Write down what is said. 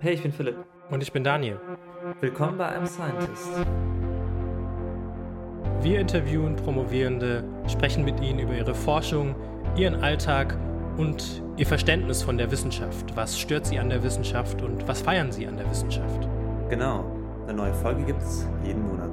Hey, ich bin Philipp. Und ich bin Daniel. Willkommen bei einem Scientist. Wir interviewen Promovierende, sprechen mit ihnen über ihre Forschung, ihren Alltag und ihr Verständnis von der Wissenschaft. Was stört sie an der Wissenschaft und was feiern sie an der Wissenschaft? Genau. Eine neue Folge gibt es jeden Monat.